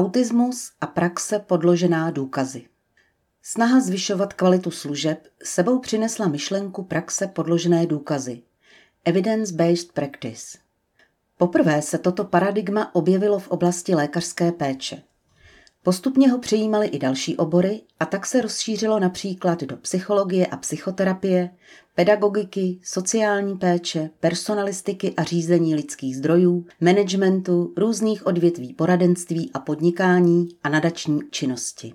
Autismus a praxe podložená důkazy. Snaha zvyšovat kvalitu služeb sebou přinesla myšlenku praxe podložené důkazy. Evidence-based practice. Poprvé se toto paradigma objevilo v oblasti lékařské péče. Postupně ho přijímaly i další obory a tak se rozšířilo například do psychologie a psychoterapie, pedagogiky, sociální péče, personalistiky a řízení lidských zdrojů, managementu, různých odvětví poradenství a podnikání a nadační činnosti.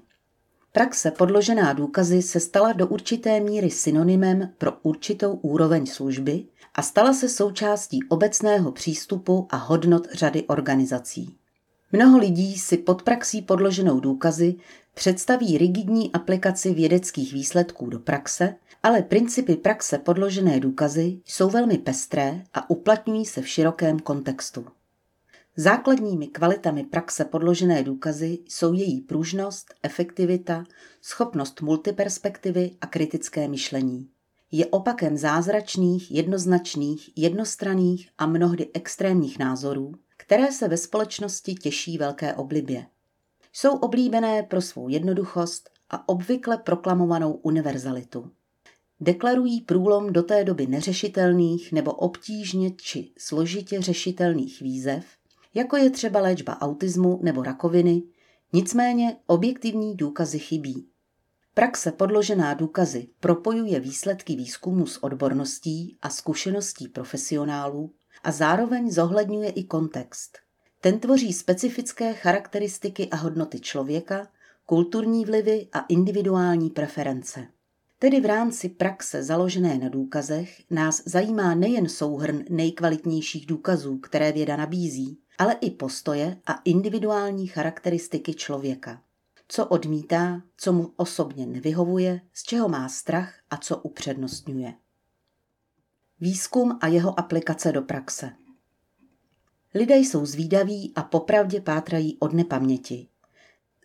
Praxe podložená důkazy se stala do určité míry synonymem pro určitou úroveň služby a stala se součástí obecného přístupu a hodnot řady organizací. Mnoho lidí si pod praxí podloženou důkazy představí rigidní aplikaci vědeckých výsledků do praxe, ale principy praxe podložené důkazy jsou velmi pestré a uplatňují se v širokém kontextu. Základními kvalitami praxe podložené důkazy jsou její pružnost, efektivita, schopnost multiperspektivy a kritické myšlení. Je opakem zázračných, jednoznačných, jednostranných a mnohdy extrémních názorů, které se ve společnosti těší velké oblibě. Jsou oblíbené pro svou jednoduchost a obvykle proklamovanou univerzalitu. Deklarují průlom do té doby neřešitelných nebo obtížně či složitě řešitelných výzev, jako je třeba léčba autismu nebo rakoviny, nicméně objektivní důkazy chybí. Praxe podložená důkazy propojuje výsledky výzkumu s odborností a zkušeností profesionálů a zároveň zohledňuje i kontext. Ten tvoří specifické charakteristiky a hodnoty člověka, kulturní vlivy a individuální preference. Tedy v rámci praxe založené na důkazech nás zajímá nejen souhrn nejkvalitnějších důkazů, které věda nabízí, ale i postoje a individuální charakteristiky člověka. Co odmítá, co mu osobně nevyhovuje, z čeho má strach a co upřednostňuje. Výzkum a jeho aplikace do praxe. Lidé jsou zvídaví a popravdě pátrají od nepaměti.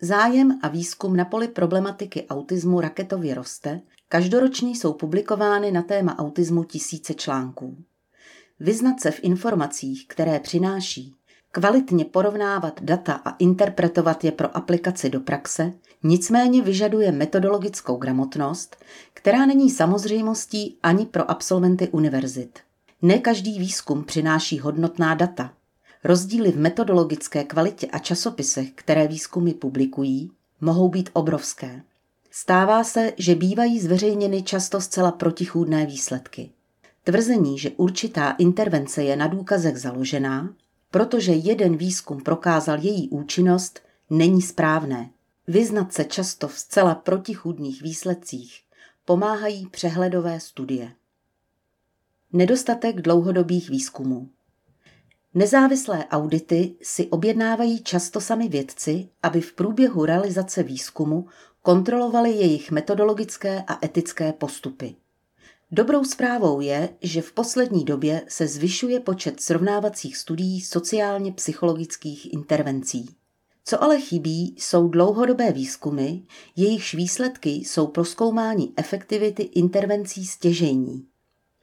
Zájem a výzkum na poli problematiky autismu raketově roste, každoročně jsou publikovány na téma autismu tisíce článků. Vyznat se v informacích, které přináší, Kvalitně porovnávat data a interpretovat je pro aplikaci do praxe nicméně vyžaduje metodologickou gramotnost, která není samozřejmostí ani pro absolventy univerzit. Ne každý výzkum přináší hodnotná data. Rozdíly v metodologické kvalitě a časopisech, které výzkumy publikují, mohou být obrovské. Stává se, že bývají zveřejněny často zcela protichůdné výsledky. Tvrzení, že určitá intervence je na důkazech založená, protože jeden výzkum prokázal její účinnost, není správné. Vyznat se často v zcela protichůdných výsledcích pomáhají přehledové studie. Nedostatek dlouhodobých výzkumů. Nezávislé audity si objednávají často sami vědci, aby v průběhu realizace výzkumu kontrolovali jejich metodologické a etické postupy. Dobrou zprávou je, že v poslední době se zvyšuje počet srovnávacích studií sociálně-psychologických intervencí. Co ale chybí, jsou dlouhodobé výzkumy, jejichž výsledky jsou pro zkoumání efektivity intervencí stěžejní.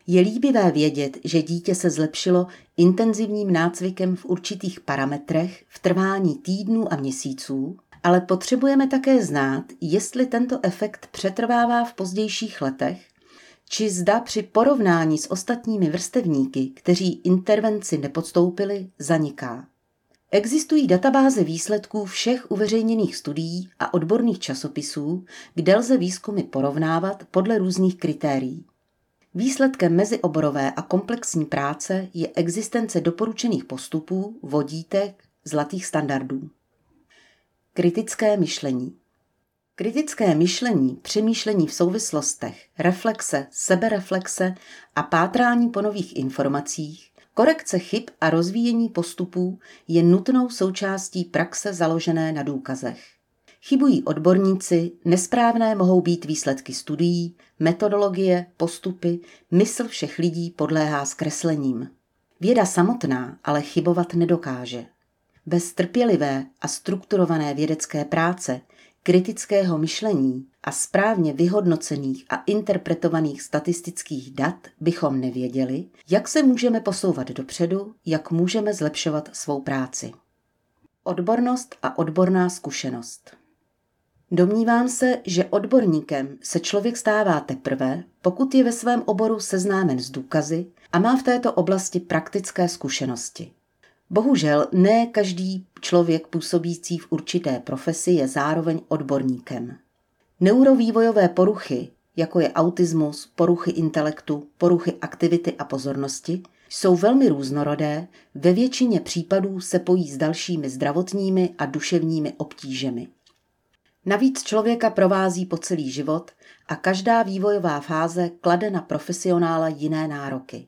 Je líbivé vědět, že dítě se zlepšilo intenzivním nácvikem v určitých parametrech v trvání týdnů a měsíců, ale potřebujeme také znát, jestli tento efekt přetrvává v pozdějších letech či zda při porovnání s ostatními vrstevníky, kteří intervenci nepodstoupili, zaniká. Existují databáze výsledků všech uveřejněných studií a odborných časopisů, kde lze výzkumy porovnávat podle různých kritérií. Výsledkem mezioborové a komplexní práce je existence doporučených postupů, vodítek, zlatých standardů. Kritické myšlení. Kritické myšlení, přemýšlení v souvislostech, reflexe, sebereflexe a pátrání po nových informacích, korekce chyb a rozvíjení postupů je nutnou součástí praxe založené na důkazech. Chybují odborníci, nesprávné mohou být výsledky studií, metodologie, postupy, mysl všech lidí podléhá zkreslením. Věda samotná ale chybovat nedokáže. Bez trpělivé a strukturované vědecké práce kritického myšlení a správně vyhodnocených a interpretovaných statistických dat bychom nevěděli, jak se můžeme posouvat dopředu, jak můžeme zlepšovat svou práci. Odbornost a odborná zkušenost. Domnívám se, že odborníkem se člověk stává teprve, pokud je ve svém oboru seznámen s důkazy a má v této oblasti praktické zkušenosti. Bohužel ne každý člověk působící v určité profesi je zároveň odborníkem. Neurovývojové poruchy, jako je autismus, poruchy intelektu, poruchy aktivity a pozornosti, jsou velmi různorodé, ve většině případů se pojí s dalšími zdravotními a duševními obtížemi. Navíc člověka provází po celý život a každá vývojová fáze klade na profesionála jiné nároky.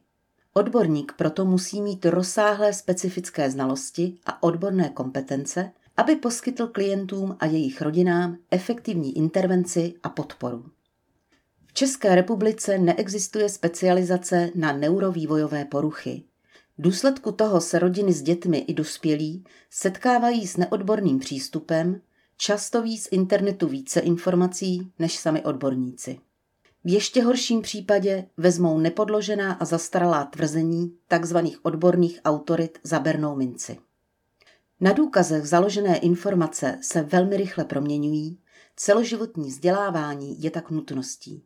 Odborník proto musí mít rozsáhlé specifické znalosti a odborné kompetence, aby poskytl klientům a jejich rodinám efektivní intervenci a podporu. V České republice neexistuje specializace na neurovývojové poruchy. V důsledku toho se rodiny s dětmi i dospělí setkávají s neodborným přístupem, často ví z internetu více informací než sami odborníci. V ještě horším případě vezmou nepodložená a zastaralá tvrzení tzv. odborných autorit za bernou minci. Na důkazech založené informace se velmi rychle proměňují, celoživotní vzdělávání je tak nutností.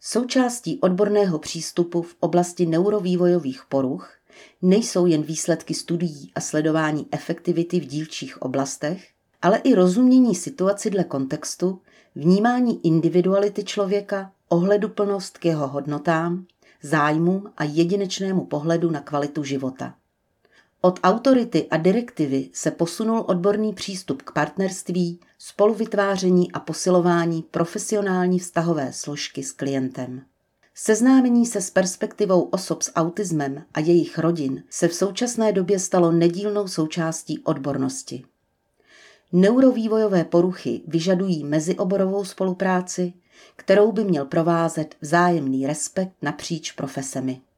Součástí odborného přístupu v oblasti neurovývojových poruch nejsou jen výsledky studií a sledování efektivity v dílčích oblastech, ale i rozumění situaci dle kontextu, vnímání individuality člověka, ohleduplnost k jeho hodnotám, zájmům a jedinečnému pohledu na kvalitu života. Od autority a direktivy se posunul odborný přístup k partnerství, spoluvytváření a posilování profesionální vztahové složky s klientem. Seznámení se s perspektivou osob s autismem a jejich rodin se v současné době stalo nedílnou součástí odbornosti. Neurovývojové poruchy vyžadují mezioborovou spolupráci, kterou by měl provázet vzájemný respekt napříč profesemi.